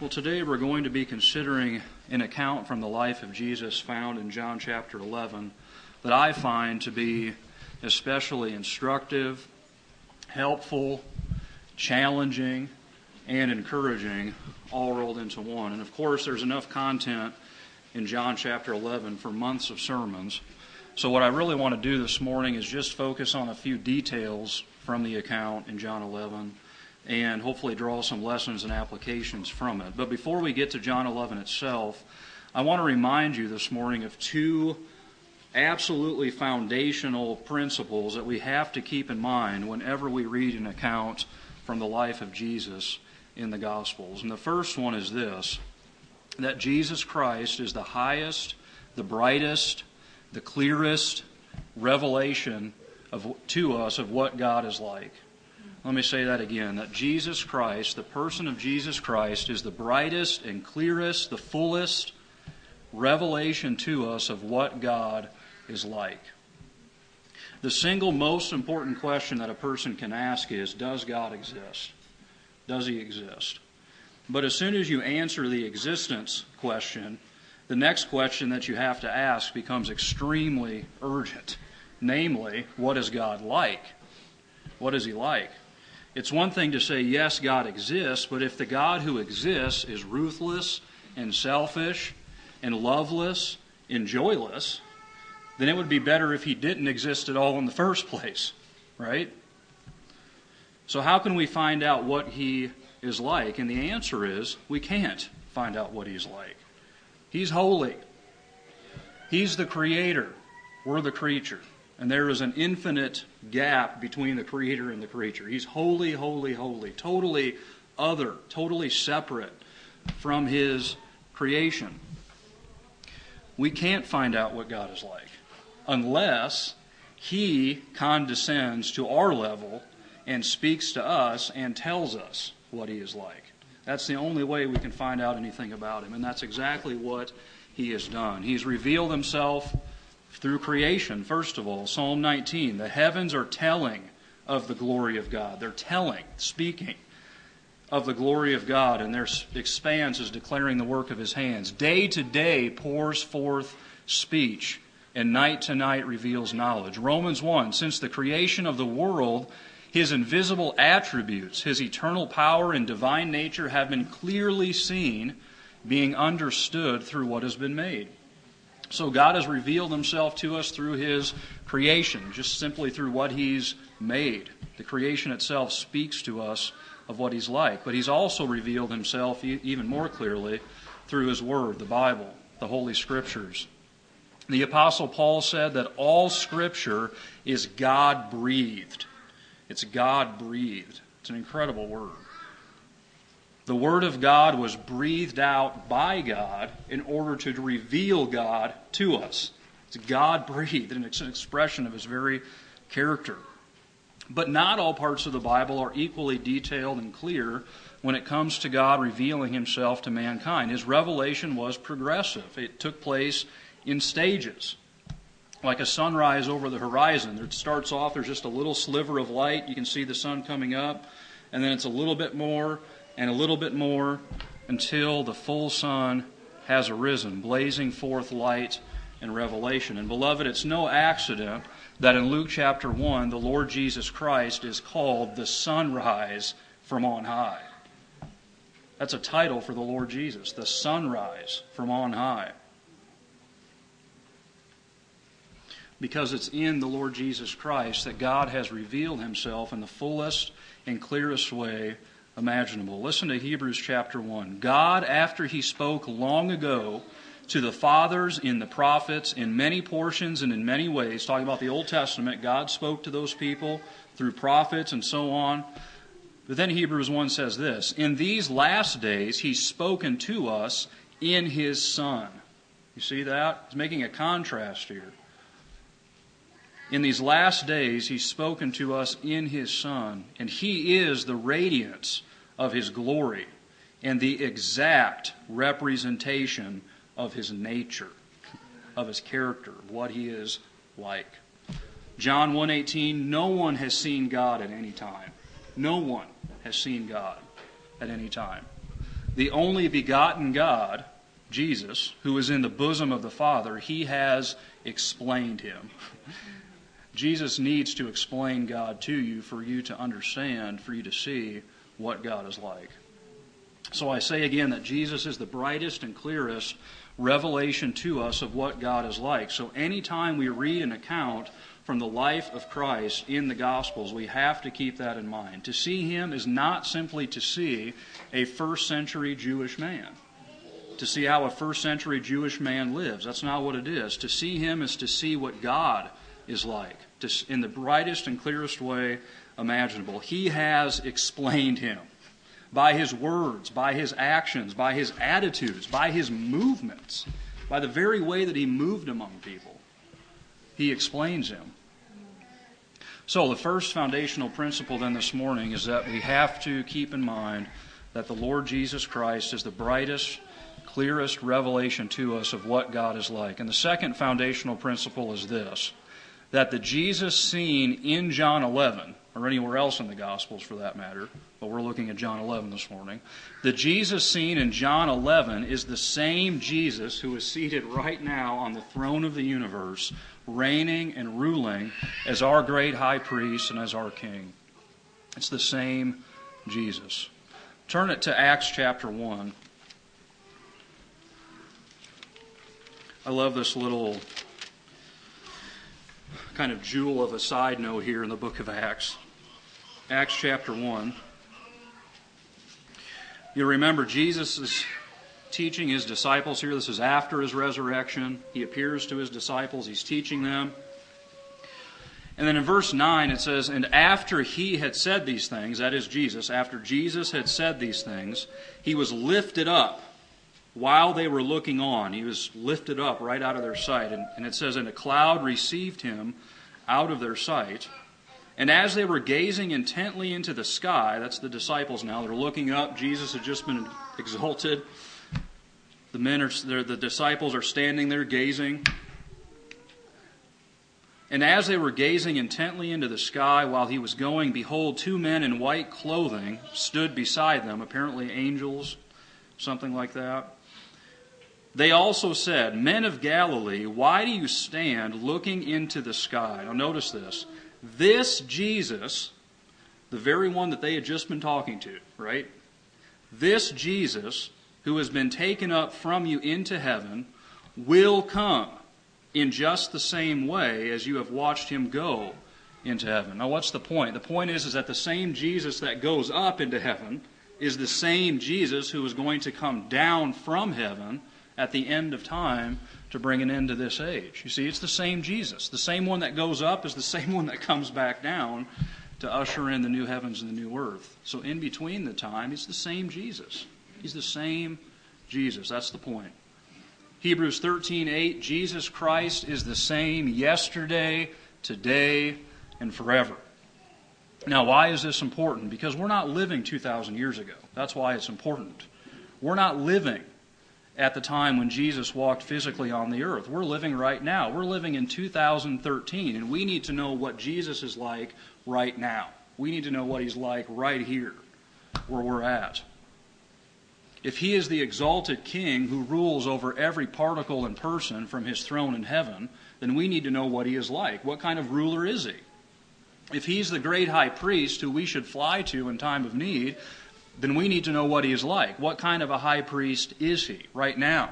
Well, today we're going to be considering an account from the life of Jesus found in John chapter 11 that I find to be especially instructive, helpful, challenging, and encouraging, all rolled into one. And of course, there's enough content in John chapter 11 for months of sermons. So, what I really want to do this morning is just focus on a few details from the account in John 11 and hopefully draw some lessons and applications from it. But before we get to John 11 itself, I want to remind you this morning of two absolutely foundational principles that we have to keep in mind whenever we read an account from the life of Jesus in the Gospels. And the first one is this that Jesus Christ is the highest, the brightest, the clearest revelation of, to us of what God is like. Let me say that again that Jesus Christ, the person of Jesus Christ, is the brightest and clearest, the fullest revelation to us of what God is like. The single most important question that a person can ask is Does God exist? Does He exist? But as soon as you answer the existence question, the next question that you have to ask becomes extremely urgent. Namely, what is God like? What is He like? It's one thing to say, yes, God exists, but if the God who exists is ruthless and selfish and loveless and joyless, then it would be better if he didn't exist at all in the first place, right? So, how can we find out what he is like? And the answer is we can't find out what he's like. He's holy, he's the creator, we're the creature. And there is an infinite gap between the creator and the creature. He's holy, holy, holy, totally other, totally separate from his creation. We can't find out what God is like unless he condescends to our level and speaks to us and tells us what he is like. That's the only way we can find out anything about him, and that's exactly what he has done. He's revealed himself through creation, first of all. Psalm 19 the heavens are telling of the glory of God. They're telling, speaking of the glory of God, and their expanse is declaring the work of his hands. Day to day pours forth speech and night to night reveals knowledge. Romans 1 Since the creation of the world, his invisible attributes, his eternal power and divine nature have been clearly seen, being understood through what has been made. So God has revealed himself to us through his creation, just simply through what he's made. The creation itself speaks to us of what he's like, but he's also revealed himself even more clearly through his word, the Bible, the Holy Scriptures. The Apostle Paul said that all Scripture is God breathed. It's God breathed. It's an incredible word. The Word of God was breathed out by God in order to reveal God to us. It's God breathed, and it's an expression of His very character. But not all parts of the Bible are equally detailed and clear when it comes to God revealing Himself to mankind. His revelation was progressive, it took place in stages. Like a sunrise over the horizon. It starts off, there's just a little sliver of light. You can see the sun coming up, and then it's a little bit more and a little bit more until the full sun has arisen, blazing forth light and revelation. And beloved, it's no accident that in Luke chapter 1, the Lord Jesus Christ is called the sunrise from on high. That's a title for the Lord Jesus, the sunrise from on high. because it's in the Lord Jesus Christ that God has revealed himself in the fullest and clearest way imaginable. Listen to Hebrews chapter 1. God, after he spoke long ago to the fathers in the prophets in many portions and in many ways, talking about the Old Testament, God spoke to those people through prophets and so on. But then Hebrews 1 says this In these last days, he's spoken to us in his Son. You see that? He's making a contrast here. In these last days, He's spoken to us in His Son, and He is the radiance of His glory and the exact representation of His nature, of His character, what He is like. John 1:18 No one has seen God at any time. No one has seen God at any time. the only begotten God, Jesus, who is in the bosom of the Father, he has explained him. Jesus needs to explain God to you for you to understand, for you to see what God is like. So I say again that Jesus is the brightest and clearest revelation to us of what God is like. So anytime we read an account from the life of Christ in the Gospels, we have to keep that in mind. To see him is not simply to see a first century Jewish man, to see how a first century Jewish man lives. That's not what it is. To see him is to see what God is like in the brightest and clearest way imaginable. He has explained him by his words, by his actions, by his attitudes, by his movements, by the very way that he moved among people. He explains him. So, the first foundational principle then this morning is that we have to keep in mind that the Lord Jesus Christ is the brightest, clearest revelation to us of what God is like. And the second foundational principle is this that the Jesus seen in John 11, or anywhere else in the Gospels for that matter, but we're looking at John 11 this morning. The Jesus seen in John 11 is the same Jesus who is seated right now on the throne of the universe, reigning and ruling as our great high priest and as our king. It's the same Jesus. Turn it to Acts chapter 1. I love this little kind of jewel of a side note here in the book of Acts. Acts chapter 1. You remember Jesus is teaching his disciples here. This is after his resurrection. He appears to his disciples, he's teaching them. And then in verse 9 it says, And after he had said these things, that is Jesus, after Jesus had said these things, he was lifted up while they were looking on. He was lifted up right out of their sight. And, and it says, And a cloud received him out of their sight. And as they were gazing intently into the sky, that's the disciples now, they're looking up. Jesus had just been exalted. The men are, the disciples are standing there gazing. And as they were gazing intently into the sky while he was going, behold, two men in white clothing stood beside them, apparently angels, something like that. They also said, Men of Galilee, why do you stand looking into the sky? Now, notice this. This Jesus, the very one that they had just been talking to, right? This Jesus, who has been taken up from you into heaven, will come in just the same way as you have watched him go into heaven. Now, what's the point? The point is, is that the same Jesus that goes up into heaven is the same Jesus who is going to come down from heaven at the end of time to bring an end to this age. You see, it's the same Jesus. The same one that goes up is the same one that comes back down to usher in the new heavens and the new earth. So, in between the time, it's the same Jesus. He's the same Jesus. That's the point. Hebrews 13:8 Jesus Christ is the same yesterday, today, and forever. Now, why is this important? Because we're not living 2,000 years ago. That's why it's important. We're not living at the time when Jesus walked physically on the earth. We're living right now. We're living in 2013, and we need to know what Jesus is like right now. We need to know what he's like right here, where we're at. If he is the exalted king who rules over every particle and person from his throne in heaven, then we need to know what he is like. What kind of ruler is he? If he's the great high priest who we should fly to in time of need, then we need to know what he is like. What kind of a high priest is he right now?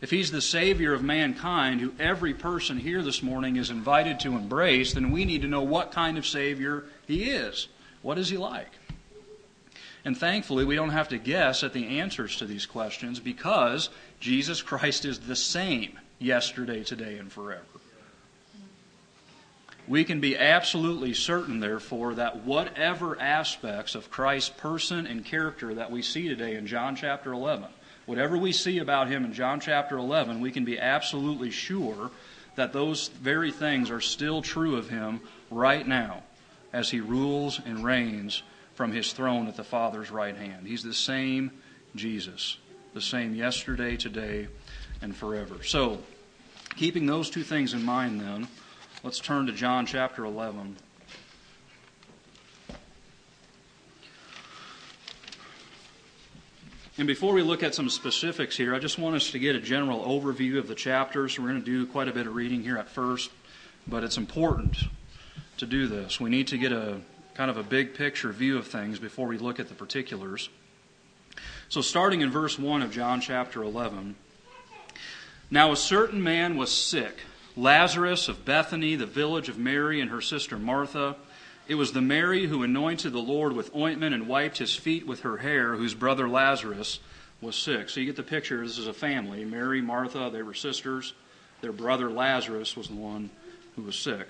If he's the Savior of mankind, who every person here this morning is invited to embrace, then we need to know what kind of Savior he is. What is he like? And thankfully, we don't have to guess at the answers to these questions because Jesus Christ is the same yesterday, today, and forever we can be absolutely certain, therefore, that whatever aspects of Christ's person and character that we see today in John chapter 11, whatever we see about him in John chapter 11, we can be absolutely sure that those very things are still true of him right now as he rules and reigns from his throne at the Father's right hand. He's the same Jesus, the same yesterday, today, and forever. So, keeping those two things in mind, then, Let's turn to John chapter 11. And before we look at some specifics here, I just want us to get a general overview of the chapters. We're going to do quite a bit of reading here at first, but it's important to do this. We need to get a kind of a big picture view of things before we look at the particulars. So, starting in verse 1 of John chapter 11. Now, a certain man was sick, Lazarus of Bethany, the village of Mary and her sister Martha. It was the Mary who anointed the Lord with ointment and wiped his feet with her hair, whose brother Lazarus was sick. So you get the picture. This is a family. Mary, Martha, they were sisters. Their brother Lazarus was the one who was sick.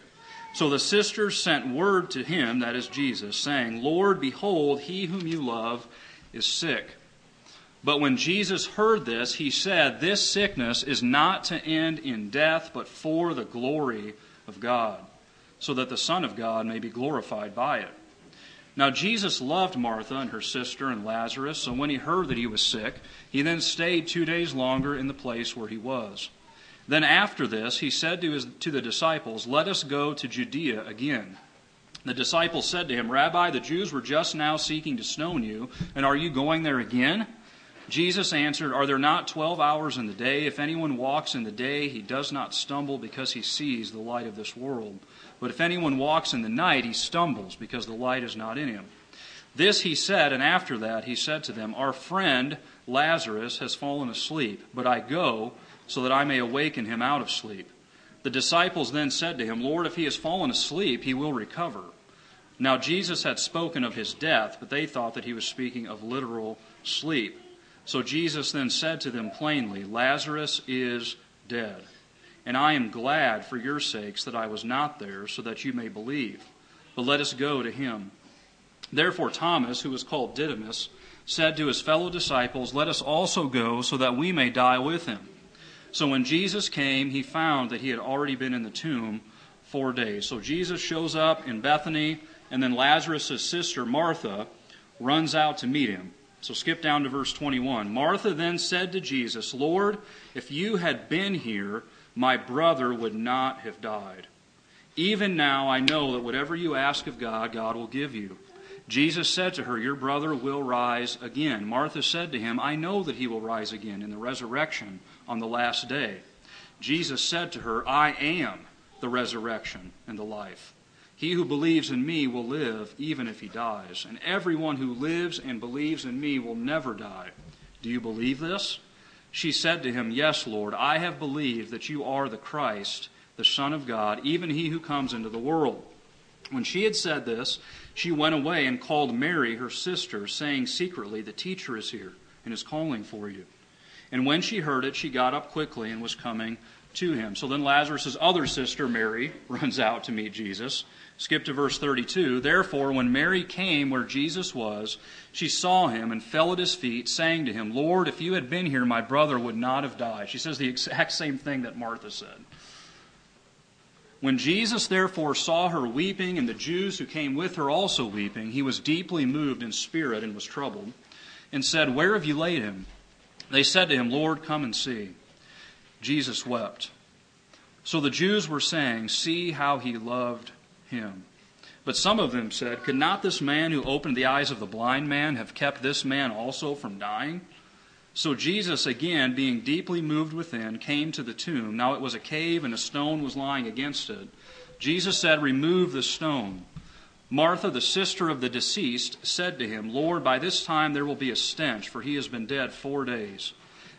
So the sisters sent word to him, that is Jesus, saying, Lord, behold, he whom you love is sick. But when Jesus heard this, he said, This sickness is not to end in death, but for the glory of God so that the Son of God may be glorified by it. Now, Jesus loved Martha and her sister and Lazarus, so when he heard that he was sick, he then stayed two days longer in the place where he was. Then, after this, he said to, his, to the disciples, Let us go to Judea again. The disciples said to him, Rabbi, the Jews were just now seeking to stone you, and are you going there again? Jesus answered, Are there not twelve hours in the day? If anyone walks in the day, he does not stumble because he sees the light of this world. But if anyone walks in the night, he stumbles because the light is not in him. This he said, and after that he said to them, Our friend Lazarus has fallen asleep, but I go so that I may awaken him out of sleep. The disciples then said to him, Lord, if he has fallen asleep, he will recover. Now Jesus had spoken of his death, but they thought that he was speaking of literal sleep. So Jesus then said to them plainly, Lazarus is dead. And I am glad for your sakes that I was not there, so that you may believe. But let us go to him. Therefore, Thomas, who was called Didymus, said to his fellow disciples, Let us also go, so that we may die with him. So when Jesus came, he found that he had already been in the tomb four days. So Jesus shows up in Bethany, and then Lazarus' sister, Martha, runs out to meet him. So skip down to verse 21. Martha then said to Jesus, Lord, if you had been here, my brother would not have died. Even now I know that whatever you ask of God, God will give you. Jesus said to her, Your brother will rise again. Martha said to him, I know that he will rise again in the resurrection on the last day. Jesus said to her, I am the resurrection and the life. He who believes in me will live even if he dies, and everyone who lives and believes in me will never die. Do you believe this? She said to him, Yes, Lord, I have believed that you are the Christ, the Son of God, even he who comes into the world. When she had said this, she went away and called Mary, her sister, saying secretly, The teacher is here and is calling for you. And when she heard it, she got up quickly and was coming to him. So then Lazarus' other sister, Mary, runs out to meet Jesus. Skip to verse 32. Therefore, when Mary came where Jesus was, she saw him and fell at his feet, saying to him, Lord, if you had been here, my brother would not have died. She says the exact same thing that Martha said. When Jesus therefore saw her weeping, and the Jews who came with her also weeping, he was deeply moved in spirit and was troubled, and said, Where have you laid him? They said to him, Lord, come and see. Jesus wept. So the Jews were saying, See how he loved him. But some of them said, Could not this man who opened the eyes of the blind man have kept this man also from dying? So Jesus, again, being deeply moved within, came to the tomb. Now it was a cave, and a stone was lying against it. Jesus said, Remove the stone. Martha, the sister of the deceased, said to him, Lord, by this time there will be a stench, for he has been dead four days.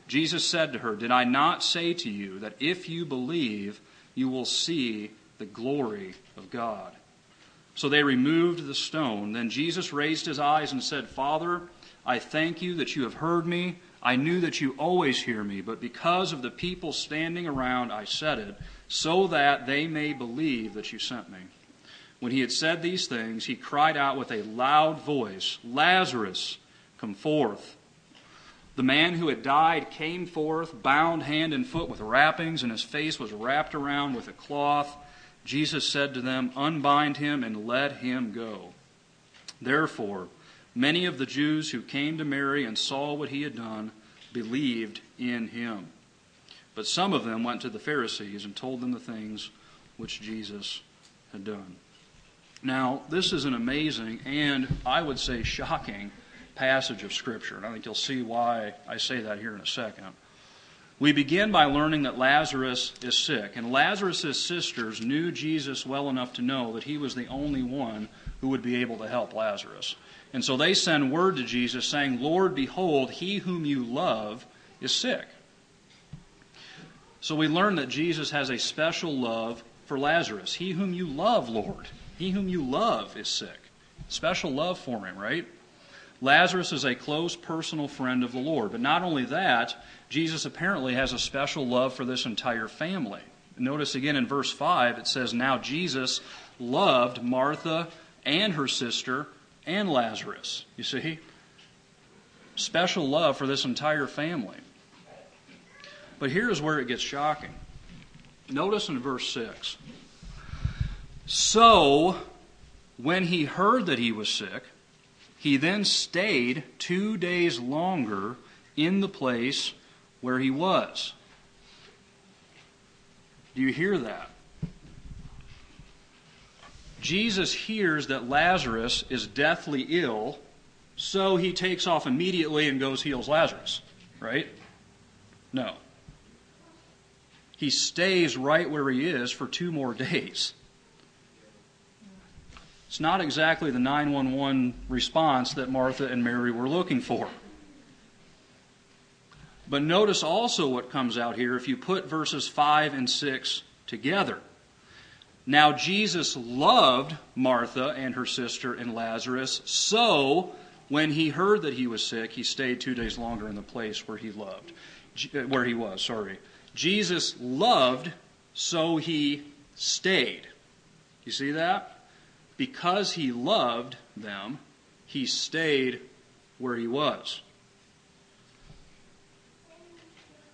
Jesus said to her, Did I not say to you that if you believe, you will see the glory of God. So they removed the stone. Then Jesus raised his eyes and said, Father, I thank you that you have heard me. I knew that you always hear me, but because of the people standing around, I said it, so that they may believe that you sent me. When he had said these things, he cried out with a loud voice, Lazarus, come forth. The man who had died came forth, bound hand and foot with wrappings, and his face was wrapped around with a cloth. Jesus said to them, Unbind him and let him go. Therefore, many of the Jews who came to Mary and saw what he had done believed in him. But some of them went to the Pharisees and told them the things which Jesus had done. Now, this is an amazing and, I would say, shocking passage of Scripture, and I think you'll see why I say that here in a second. We begin by learning that Lazarus is sick, and Lazarus' sisters knew Jesus well enough to know that he was the only one who would be able to help Lazarus. And so they send word to Jesus saying, Lord, behold, he whom you love is sick. So we learn that Jesus has a special love for Lazarus. He whom you love, Lord, he whom you love is sick. Special love for him, right? Lazarus is a close personal friend of the Lord. But not only that, Jesus apparently has a special love for this entire family. Notice again in verse 5, it says, Now Jesus loved Martha and her sister and Lazarus. You see? Special love for this entire family. But here's where it gets shocking. Notice in verse 6 So, when he heard that he was sick, he then stayed two days longer in the place where he was. Do you hear that? Jesus hears that Lazarus is deathly ill, so he takes off immediately and goes heals Lazarus, right? No. He stays right where he is for two more days. It's not exactly the 911 response that Martha and Mary were looking for. But notice also what comes out here if you put verses 5 and 6 together. Now, Jesus loved Martha and her sister and Lazarus, so when he heard that he was sick, he stayed two days longer in the place where he loved, uh, where he was, sorry. Jesus loved, so he stayed. You see that? Because he loved them, he stayed where he was.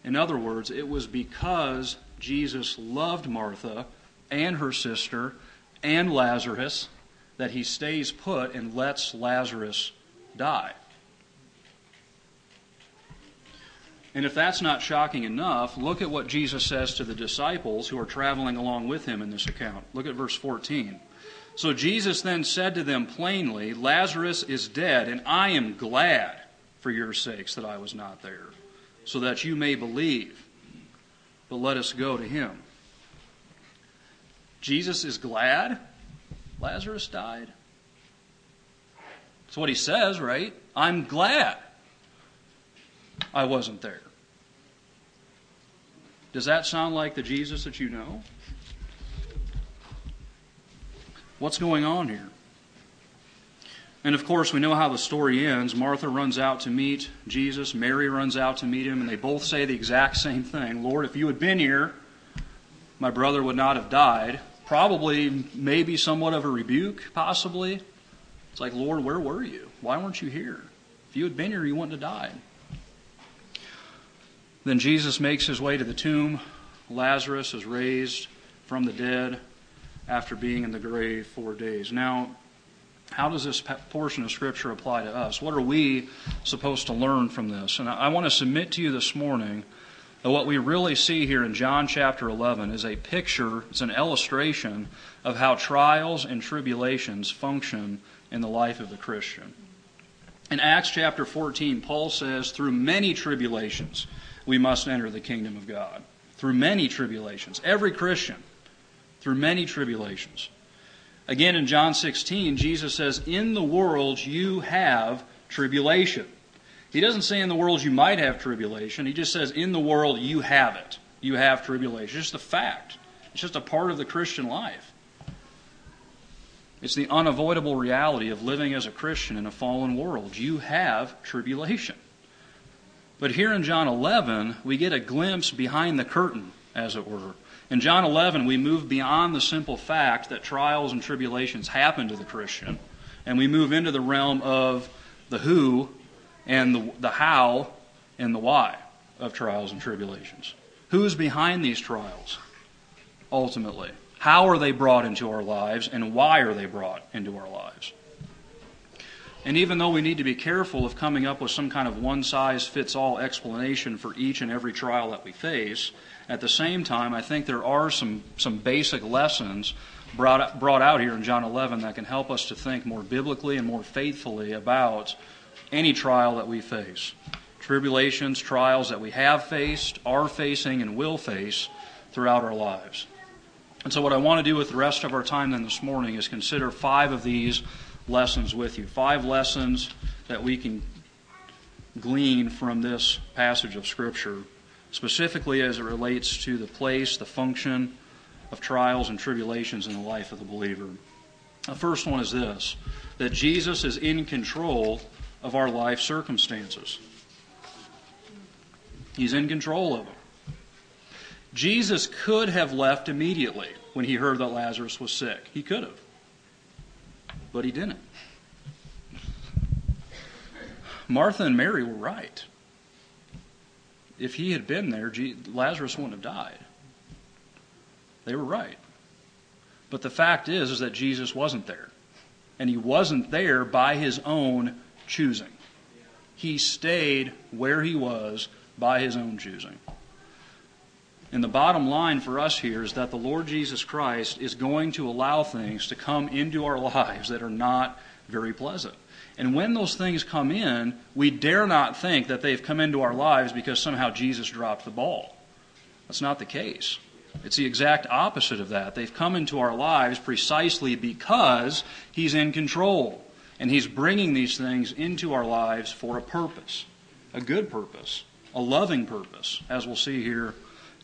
In other words, it was because Jesus loved Martha and her sister and Lazarus that he stays put and lets Lazarus die. And if that's not shocking enough, look at what Jesus says to the disciples who are traveling along with him in this account. Look at verse 14. So Jesus then said to them plainly, Lazarus is dead, and I am glad for your sakes that I was not there, so that you may believe. But let us go to him. Jesus is glad Lazarus died. That's what he says, right? I'm glad I wasn't there. Does that sound like the Jesus that you know? What's going on here? And of course, we know how the story ends. Martha runs out to meet Jesus, Mary runs out to meet him, and they both say the exact same thing Lord, if you had been here, my brother would not have died probably maybe somewhat of a rebuke, possibly. It's like, Lord, where were you? Why weren't you here? If you had been here, you wouldn't have died. Then Jesus makes his way to the tomb. Lazarus is raised from the dead after being in the grave four days. Now, how does this portion of Scripture apply to us? What are we supposed to learn from this? And I want to submit to you this morning that what we really see here in John chapter 11 is a picture, it's an illustration of how trials and tribulations function in the life of the Christian. In Acts chapter 14, Paul says, Through many tribulations we must enter the kingdom of God. Through many tribulations. Every Christian, through many tribulations. Again, in John 16, Jesus says, In the world you have tribulation. He doesn't say in the world you might have tribulation. He just says in the world you have it. You have tribulation. It's just a fact. It's just a part of the Christian life. It's the unavoidable reality of living as a Christian in a fallen world. You have tribulation. But here in John 11, we get a glimpse behind the curtain, as it were. In John 11, we move beyond the simple fact that trials and tribulations happen to the Christian, and we move into the realm of the who and the, the how and the why of trials and tribulations. Who's behind these trials, ultimately? How are they brought into our lives, and why are they brought into our lives? And even though we need to be careful of coming up with some kind of one size fits all explanation for each and every trial that we face, at the same time, I think there are some, some basic lessons brought, brought out here in John 11 that can help us to think more biblically and more faithfully about any trial that we face. Tribulations, trials that we have faced, are facing, and will face throughout our lives. And so, what I want to do with the rest of our time then this morning is consider five of these lessons with you. Five lessons that we can glean from this passage of Scripture, specifically as it relates to the place, the function of trials and tribulations in the life of the believer. The first one is this that Jesus is in control of our life circumstances. He's in control of them. Jesus could have left immediately when he heard that Lazarus was sick. He could have. But he didn't. Martha and Mary were right. If he had been there, Lazarus wouldn't have died. They were right. But the fact is, is that Jesus wasn't there. And he wasn't there by his own choosing. He stayed where he was by his own choosing. And the bottom line for us here is that the Lord Jesus Christ is going to allow things to come into our lives that are not very pleasant. And when those things come in, we dare not think that they've come into our lives because somehow Jesus dropped the ball. That's not the case. It's the exact opposite of that. They've come into our lives precisely because He's in control. And He's bringing these things into our lives for a purpose, a good purpose, a loving purpose, as we'll see here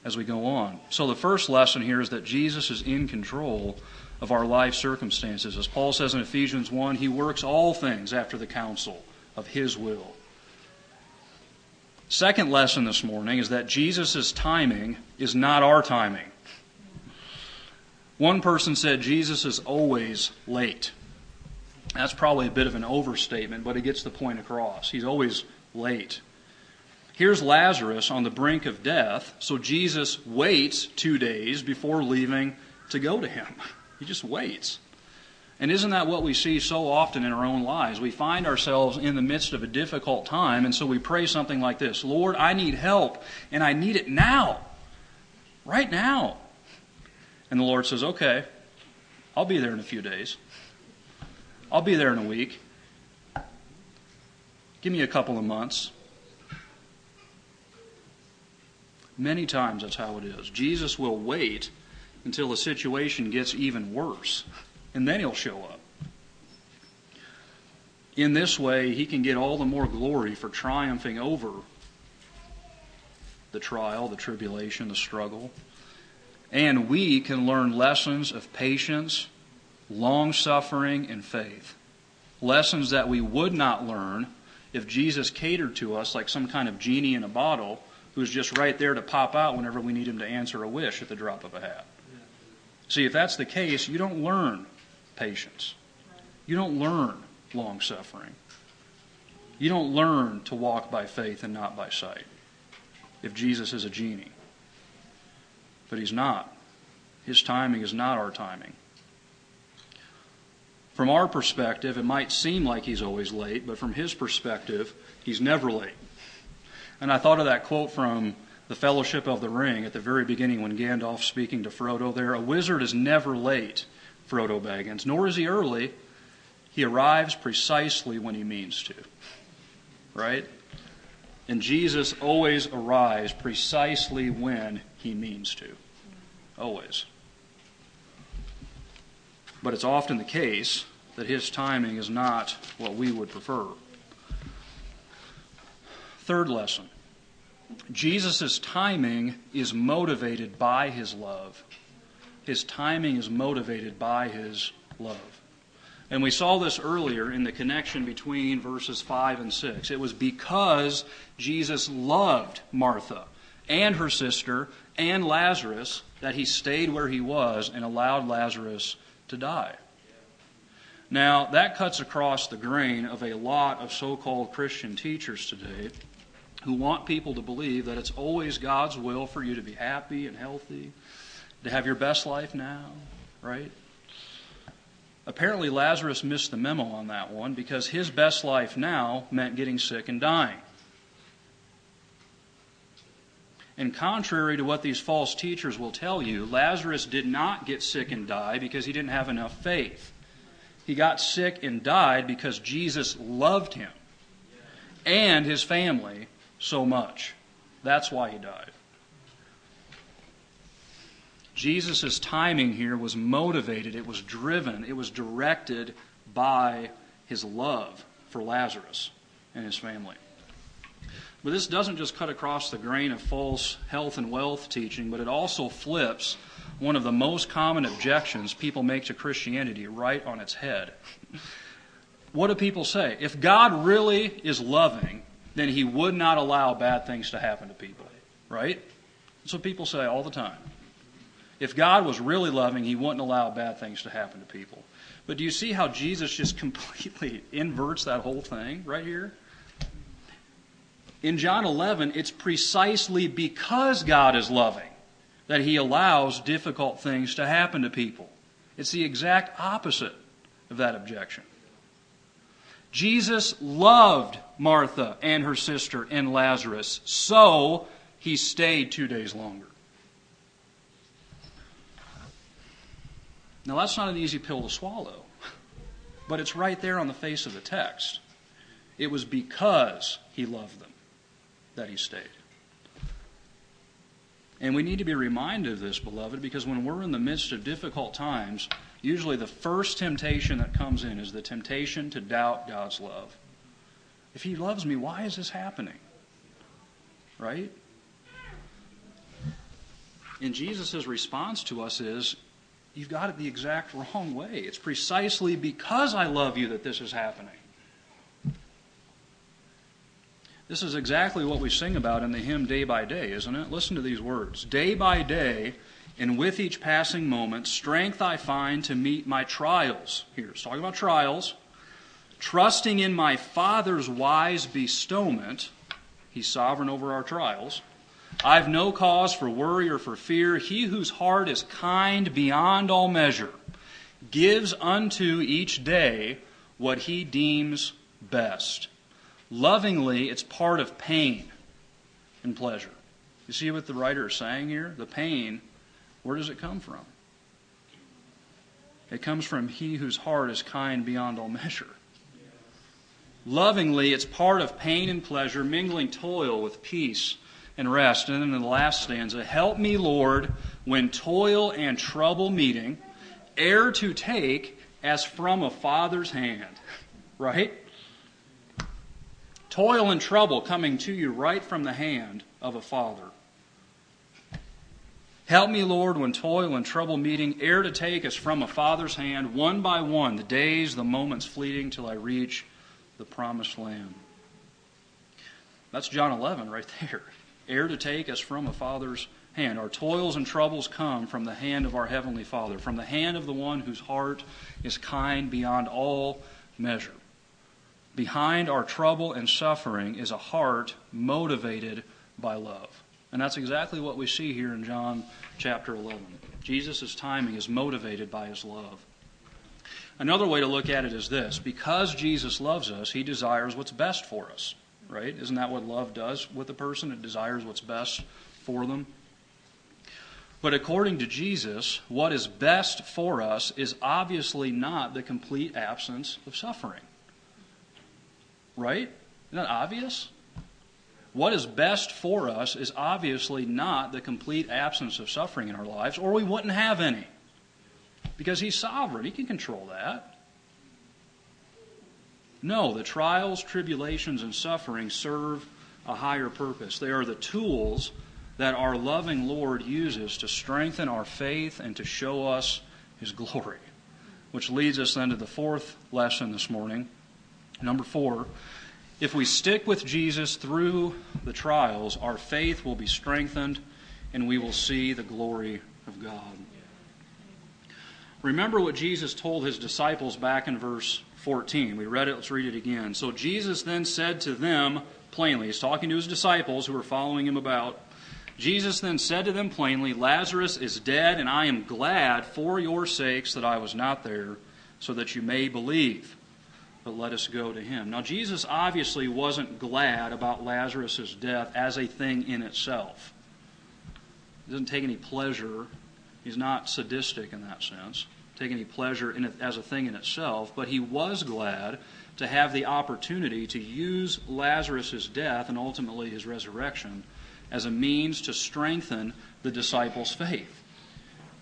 as we go on. So the first lesson here is that Jesus is in control of our life circumstances. As Paul says in Ephesians 1, he works all things after the counsel of his will. Second lesson this morning is that Jesus' timing is not our timing. One person said Jesus is always late. That's probably a bit of an overstatement, but it gets the point across. He's always late. Here's Lazarus on the brink of death, so Jesus waits two days before leaving to go to him. He just waits. And isn't that what we see so often in our own lives? We find ourselves in the midst of a difficult time, and so we pray something like this Lord, I need help, and I need it now. Right now. And the Lord says, Okay, I'll be there in a few days. I'll be there in a week. Give me a couple of months. Many times that's how it is. Jesus will wait until the situation gets even worse, and then he'll show up. In this way, he can get all the more glory for triumphing over the trial, the tribulation, the struggle. And we can learn lessons of patience, long suffering, and faith. Lessons that we would not learn if Jesus catered to us like some kind of genie in a bottle who's just right there to pop out whenever we need him to answer a wish at the drop of a hat. See, if that's the case, you don't learn patience. You don't learn long suffering. You don't learn to walk by faith and not by sight if Jesus is a genie. But he's not. His timing is not our timing. From our perspective, it might seem like he's always late, but from his perspective, he's never late. And I thought of that quote from the Fellowship of the Ring at the very beginning when Gandalf's speaking to Frodo there. A wizard is never late, Frodo Baggins, nor is he early. He arrives precisely when he means to. Right? And Jesus always arrives precisely when he means to. Always. But it's often the case that his timing is not what we would prefer. Third lesson Jesus' timing is motivated by his love. His timing is motivated by his love. And we saw this earlier in the connection between verses 5 and 6. It was because Jesus loved Martha and her sister and Lazarus that he stayed where he was and allowed Lazarus to die. Now, that cuts across the grain of a lot of so called Christian teachers today who want people to believe that it's always God's will for you to be happy and healthy, to have your best life now, right? Apparently, Lazarus missed the memo on that one because his best life now meant getting sick and dying. And contrary to what these false teachers will tell you, Lazarus did not get sick and die because he didn't have enough faith. He got sick and died because Jesus loved him and his family so much. That's why he died. Jesus' timing here was motivated, it was driven, it was directed by his love for Lazarus and his family. But this doesn't just cut across the grain of false health and wealth teaching, but it also flips one of the most common objections people make to Christianity right on its head. What do people say? If God really is loving, then he would not allow bad things to happen to people, right? That's what people say all the time. If God was really loving, he wouldn't allow bad things to happen to people. But do you see how Jesus just completely inverts that whole thing right here? In John 11, it's precisely because God is loving that he allows difficult things to happen to people. It's the exact opposite of that objection. Jesus loved Martha and her sister and Lazarus, so he stayed two days longer. Now, that's not an easy pill to swallow, but it's right there on the face of the text. It was because he loved them that he stayed. And we need to be reminded of this, beloved, because when we're in the midst of difficult times, usually the first temptation that comes in is the temptation to doubt God's love. If He loves me, why is this happening? Right? And Jesus' response to us is you've got it the exact wrong way. It's precisely because I love you that this is happening. This is exactly what we sing about in the hymn Day by Day, isn't it? Listen to these words Day by day, and with each passing moment, strength I find to meet my trials. Here, it's talking about trials. Trusting in my Father's wise bestowment, He's sovereign over our trials. I've no cause for worry or for fear. He whose heart is kind beyond all measure gives unto each day what he deems best. Lovingly, it's part of pain and pleasure. You see what the writer is saying here? The pain, where does it come from? It comes from he whose heart is kind beyond all measure. Lovingly, it's part of pain and pleasure, mingling toil with peace and rest. And then in the last stanza, help me, Lord, when toil and trouble meeting, e'er to take as from a father's hand. Right? Toil and trouble coming to you right from the hand of a father. Help me, Lord, when toil and trouble meeting, e'er to take as from a father's hand, one by one, the days, the moments fleeting till I reach the promised land. That's John 11 right there e'er to take as from a father's hand. Our toils and troubles come from the hand of our Heavenly Father, from the hand of the one whose heart is kind beyond all measure. Behind our trouble and suffering is a heart motivated by love. And that's exactly what we see here in John chapter 11. Jesus' timing is motivated by his love. Another way to look at it is this because Jesus loves us, he desires what's best for us right? Isn't that what love does with a person? It desires what's best for them. But according to Jesus, what is best for us is obviously not the complete absence of suffering. Right? Isn't that obvious? What is best for us is obviously not the complete absence of suffering in our lives, or we wouldn't have any. Because He's sovereign, He can control that. No, the trials, tribulations, and suffering serve a higher purpose. They are the tools that our loving Lord uses to strengthen our faith and to show us His glory. Which leads us then to the fourth lesson this morning. Number four, if we stick with Jesus through the trials, our faith will be strengthened and we will see the glory of God. Remember what Jesus told his disciples back in verse 14. We read it, let's read it again. So Jesus then said to them plainly, he's talking to his disciples who were following him about. Jesus then said to them plainly, Lazarus is dead, and I am glad for your sakes that I was not there, so that you may believe. But let us go to him. Now, Jesus obviously wasn't glad about Lazarus' death as a thing in itself. He doesn't take any pleasure. He's not sadistic in that sense. take any pleasure in it as a thing in itself, but he was glad to have the opportunity to use Lazarus' death and ultimately his resurrection as a means to strengthen the disciples' faith.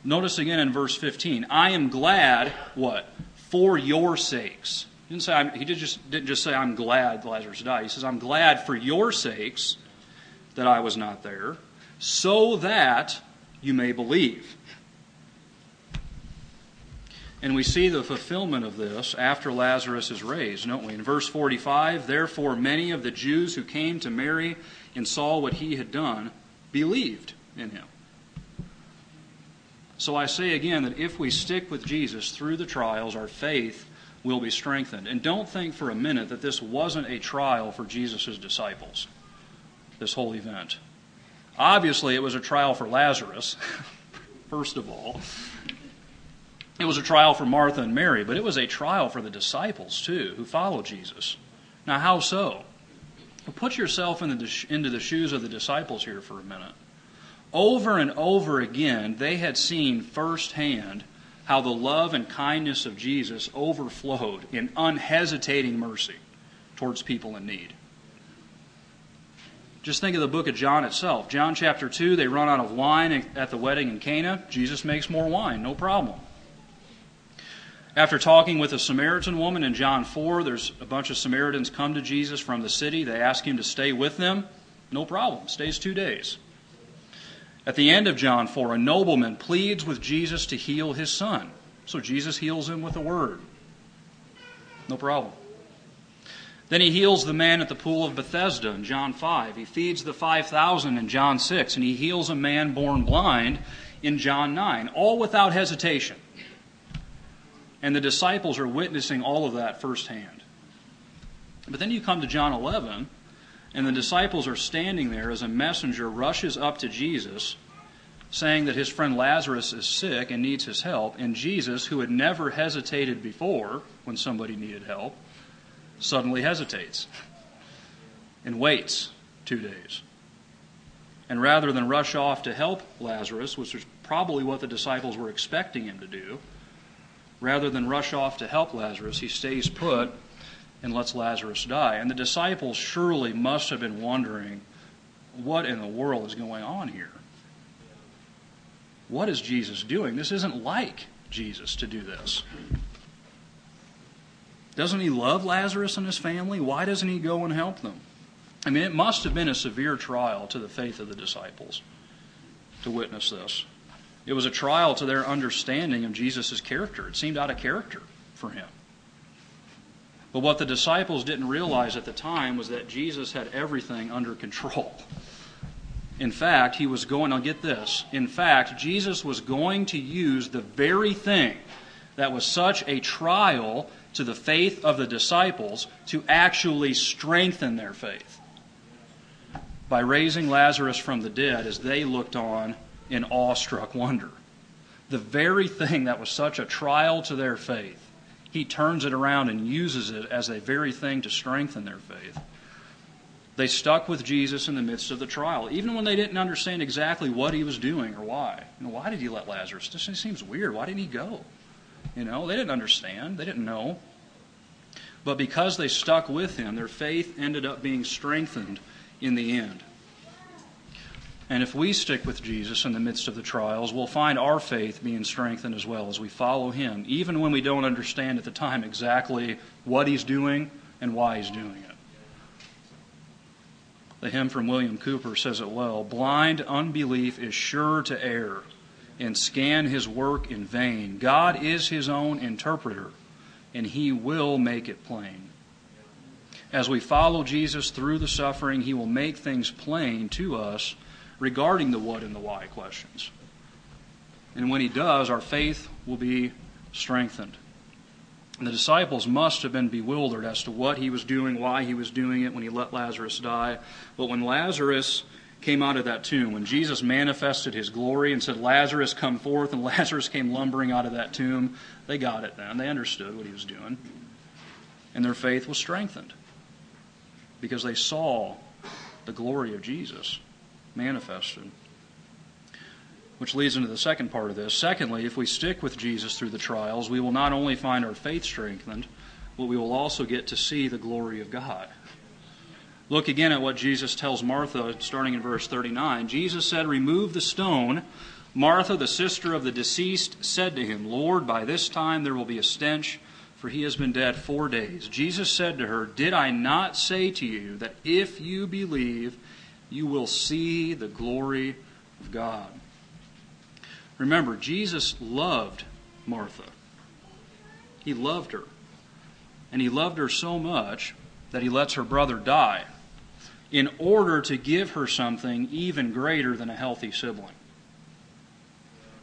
Notice again in verse 15, I am glad, what? For your sakes. He didn't, just say, I'm glad Lazarus died. He says, I'm glad for your sakes that I was not there, so that you may believe. And we see the fulfillment of this after Lazarus is raised, don't we? In verse 45, therefore many of the Jews who came to Mary and saw what he had done believed in him. So I say again that if we stick with Jesus through the trials, our faith will be strengthened. And don't think for a minute that this wasn't a trial for Jesus' disciples, this whole event. Obviously, it was a trial for Lazarus, first of all. It was a trial for Martha and Mary, but it was a trial for the disciples, too, who followed Jesus. Now, how so? Put yourself in the, into the shoes of the disciples here for a minute. Over and over again, they had seen firsthand how the love and kindness of Jesus overflowed in unhesitating mercy towards people in need. Just think of the book of John itself. John chapter 2, they run out of wine at the wedding in Cana. Jesus makes more wine, no problem. After talking with a Samaritan woman in John 4, there's a bunch of Samaritans come to Jesus from the city. They ask him to stay with them. No problem. Stays two days. At the end of John 4, a nobleman pleads with Jesus to heal his son. So Jesus heals him with a word. No problem. Then he heals the man at the pool of Bethesda in John 5. He feeds the 5,000 in John 6. And he heals a man born blind in John 9, all without hesitation. And the disciples are witnessing all of that firsthand. But then you come to John 11, and the disciples are standing there as a messenger rushes up to Jesus, saying that his friend Lazarus is sick and needs his help. And Jesus, who had never hesitated before when somebody needed help, suddenly hesitates and waits two days. And rather than rush off to help Lazarus, which was probably what the disciples were expecting him to do, rather than rush off to help Lazarus, he stays put and lets Lazarus die. And the disciples surely must have been wondering what in the world is going on here? What is Jesus doing? This isn't like Jesus to do this. Doesn't he love Lazarus and his family? Why doesn't he go and help them? I mean, it must have been a severe trial to the faith of the disciples to witness this. It was a trial to their understanding of Jesus' character. It seemed out of character for him. But what the disciples didn't realize at the time was that Jesus had everything under control. In fact, he was going, I'll get this. In fact, Jesus was going to use the very thing that was such a trial to the faith of the disciples to actually strengthen their faith by raising Lazarus from the dead as they looked on in awestruck wonder. The very thing that was such a trial to their faith he turns it around and uses it as a very thing to strengthen their faith. They stuck with Jesus in the midst of the trial, even when they didn't understand exactly what he was doing or why. You know, why did he let Lazarus? This seems weird. Why didn't he go? You know, they didn't understand. They didn't know. But because they stuck with him, their faith ended up being strengthened in the end. And if we stick with Jesus in the midst of the trials, we'll find our faith being strengthened as well as we follow him, even when we don't understand at the time exactly what he's doing and why he's doing it. The hymn from William Cowper says it well Blind unbelief is sure to err and scan his work in vain. God is his own interpreter, and he will make it plain. As we follow Jesus through the suffering, he will make things plain to us regarding the what and the why questions. And when he does, our faith will be strengthened. And the disciples must have been bewildered as to what he was doing, why he was doing it when he let Lazarus die. But when Lazarus came out of that tomb, when Jesus manifested his glory and said, Lazarus, come forth, and Lazarus came lumbering out of that tomb, they got it then. They understood what he was doing. And their faith was strengthened because they saw the glory of Jesus manifested. Which leads into the second part of this. Secondly, if we stick with Jesus through the trials, we will not only find our faith strengthened, but we will also get to see the glory of God. Look again at what Jesus tells Martha, starting in verse 39. Jesus said, Remove the stone. Martha, the sister of the deceased, said to him, Lord, by this time there will be a stench, for he has been dead four days. Jesus said to her, Did I not say to you that if you believe, you will see the glory of God? Remember, Jesus loved Martha. He loved her. And he loved her so much that he lets her brother die in order to give her something even greater than a healthy sibling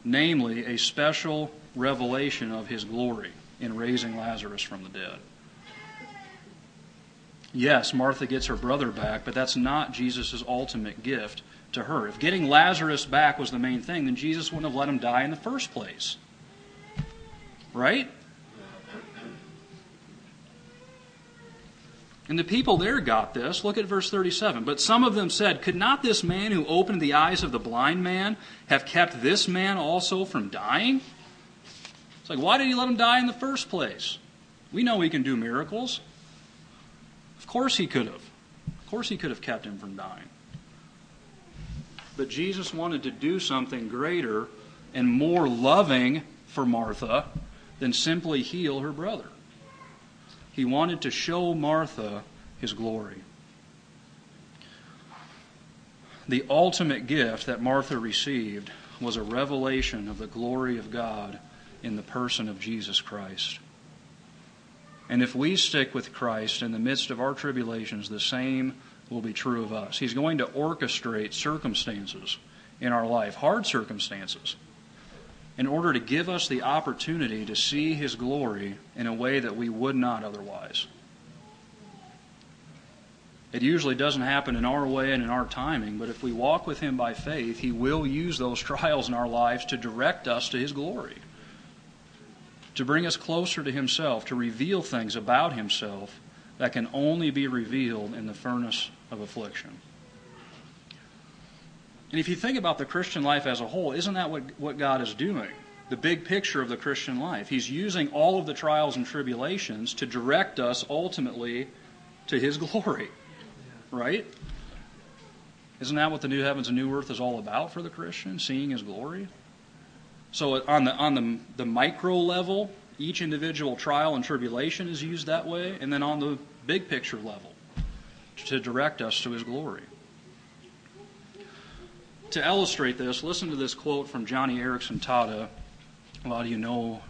namely, a special revelation of his glory in raising Lazarus from the dead. Yes, Martha gets her brother back, but that's not Jesus' ultimate gift to her. If getting Lazarus back was the main thing, then Jesus wouldn't have let him die in the first place. Right? And the people there got this. Look at verse 37. But some of them said, Could not this man who opened the eyes of the blind man have kept this man also from dying? It's like, why did he let him die in the first place? We know he can do miracles. Of course he could have. Of course he could have kept him from dying. But Jesus wanted to do something greater and more loving for Martha than simply heal her brother. He wanted to show Martha his glory. The ultimate gift that Martha received was a revelation of the glory of God in the person of Jesus Christ. And if we stick with Christ in the midst of our tribulations, the same will be true of us. He's going to orchestrate circumstances in our life, hard circumstances, in order to give us the opportunity to see His glory in a way that we would not otherwise. It usually doesn't happen in our way and in our timing, but if we walk with Him by faith, He will use those trials in our lives to direct us to His glory, to bring us closer to Himself, to reveal things about Himself that can only be revealed in the furnace of affliction. And if you think about the Christian life as a whole, isn't that what, what God is doing? The big picture of the Christian life. He's using all of the trials and tribulations to direct us ultimately to His glory. Right? Isn't that what the new heavens and new earth is all about for the Christian? Seeing His glory? So on the on the, the micro level, each individual trial and tribulation is used that way, and then on the big picture level, to direct us to His glory to illustrate this, listen to this quote from Joni Eareckson Tada. A lot of you know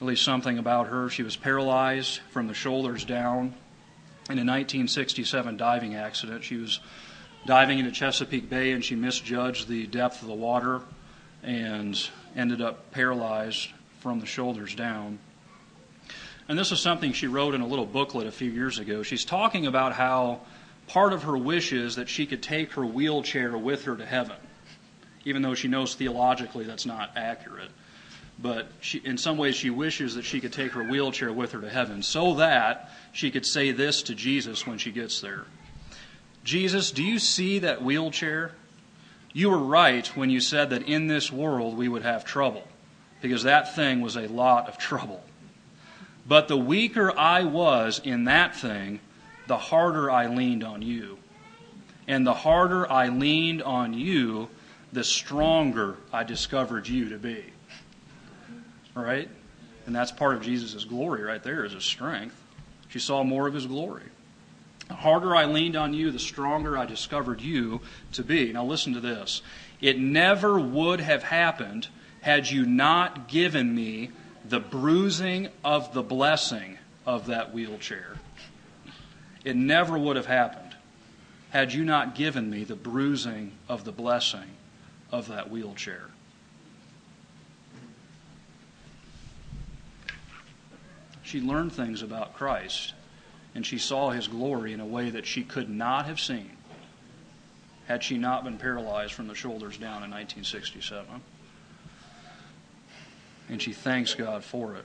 at least something about her. She was paralyzed from the shoulders down in a 1967 diving accident. She was diving into Chesapeake Bay and she misjudged the depth of the water and ended up paralyzed from the shoulders down. And this is something she wrote in a little booklet a few years ago. She's talking about how part of her wish is that she could take her wheelchair with her to heaven, even though she knows theologically that's not accurate. But she, in some ways, she wishes that she could take her wheelchair with her to heaven so that she could say this to Jesus when she gets there Jesus, do you see that wheelchair? You were right when you said that in this world we would have trouble, because that thing was a lot of trouble. But the weaker I was in that thing, the harder I leaned on you. And the harder I leaned on you, the stronger I discovered you to be. Right? And that's part of Jesus' glory right there, is his strength. She saw more of his glory. The harder I leaned on you, the stronger I discovered you to be. Now listen to this. It never would have happened had you not given me the bruising of the blessing of that wheelchair. It never would have happened had you not given me the bruising of the blessing of that wheelchair. She learned things about Christ, and she saw his glory in a way that she could not have seen had she not been paralyzed from the shoulders down in 1967. And she thanks God for it.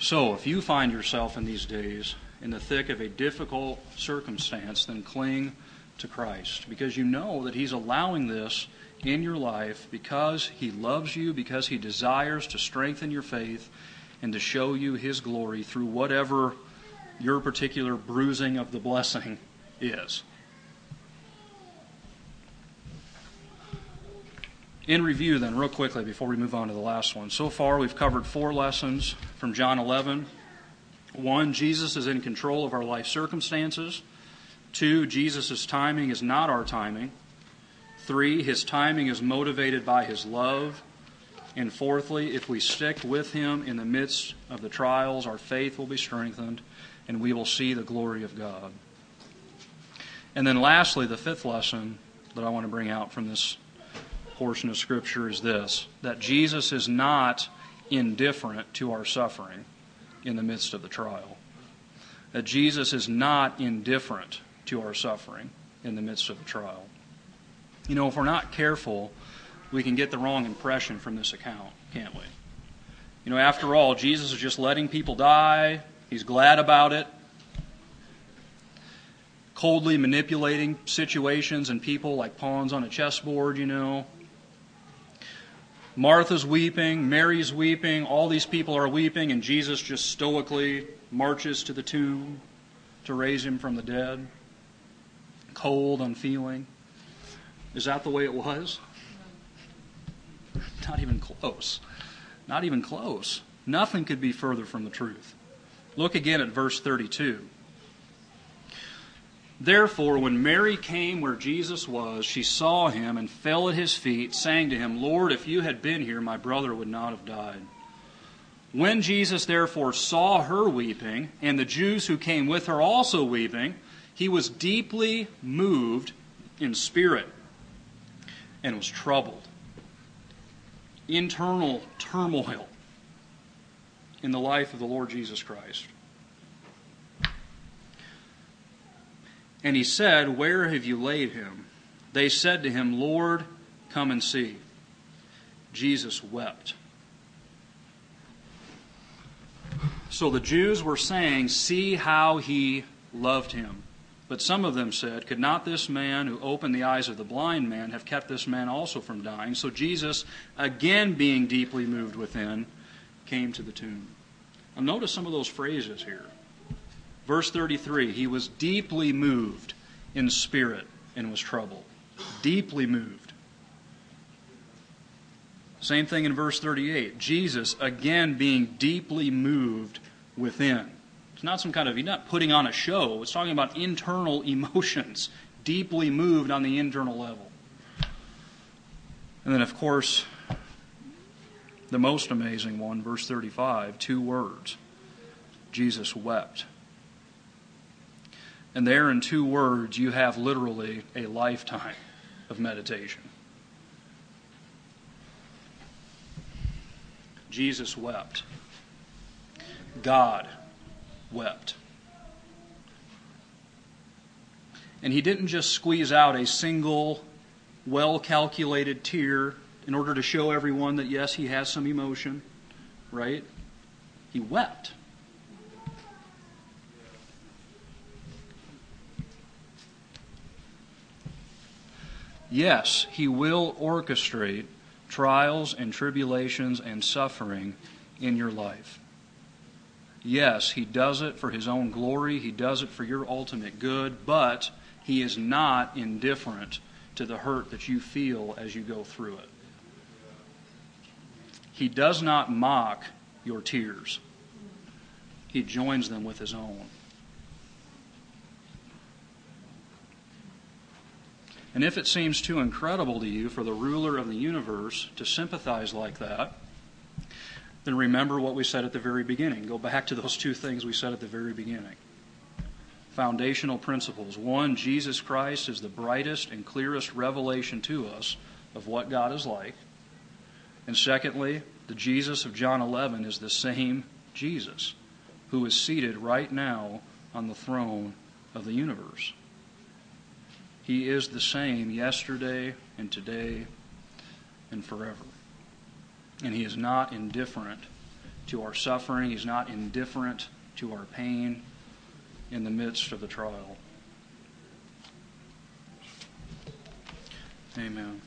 So, if you find yourself in these days in the thick of a difficult circumstance, then cling to Christ because you know that He's allowing this in your life because He loves you, because He desires to strengthen your faith and to show you His glory through whatever your particular bruising of the blessing is. In review, then, real quickly before we move on to the last one. So far, we've covered four lessons from John 11. One, Jesus is in control of our life circumstances. Two, Jesus' timing is not our timing. Three, his timing is motivated by his love. And fourthly, if we stick with him in the midst of the trials, our faith will be strengthened and we will see the glory of God. And then lastly, the fifth lesson that I want to bring out from this portion of Scripture is this that Jesus is not indifferent to our suffering in the midst of the trial. That Jesus is not indifferent to our suffering in the midst of the trial. You know, if we're not careful, we can get the wrong impression from this account, can't we? You know, after all, Jesus is just letting people die, he's glad about it, coldly manipulating situations and people like pawns on a chessboard, you know. Martha's weeping, Mary's weeping, all these people are weeping, and Jesus just stoically marches to the tomb to raise him from the dead. Cold, unfeeling. Is that the way it was? Not even close. Not even close. Nothing could be further from the truth. Look again at verse 32. Therefore, when Mary came where Jesus was, she saw him and fell at his feet, saying to him, Lord, if you had been here, my brother would not have died. When Jesus therefore saw her weeping, and the Jews who came with her also weeping, he was deeply moved in spirit and was troubled. Internal turmoil in the life of the Lord Jesus Christ. And he said, Where have you laid him? They said to him, Lord, come and see. Jesus wept. So the Jews were saying, See how he loved him. But some of them said, Could not this man who opened the eyes of the blind man have kept this man also from dying? So Jesus, again being deeply moved within, came to the tomb. Now notice some of those phrases here. Verse 33 He was deeply moved in spirit and was troubled. Deeply moved. Same thing in verse 38. Jesus, again, being deeply moved within. It's not some kind of, he's not putting on a show. It's talking about internal emotions, deeply moved on the internal level. And then, of course, the most amazing one, verse 35, two words Jesus wept. And there, in two words, you have literally a lifetime of meditation. Jesus wept. God wept. And he didn't just squeeze out a single, well calculated tear in order to show everyone that, yes, he has some emotion, right? He wept. Yes, He will orchestrate trials and tribulations and suffering in your life. Yes, He does it for His own glory, He does it for your ultimate good, but He is not indifferent to the hurt that you feel as you go through it. He does not mock your tears, He joins them with His own. And if it seems too incredible to you for the ruler of the universe to sympathize like that, then remember what we said at the very beginning. Go back to those two things we said at the very beginning. Foundational principles. One, Jesus Christ is the brightest and clearest revelation to us of what God is like. And secondly, the Jesus of John 11 is the same Jesus who is seated right now on the throne of the universe. He is the same yesterday and today and forever and He is not indifferent to our suffering. He's not indifferent to our pain in the midst of the trial. Amen.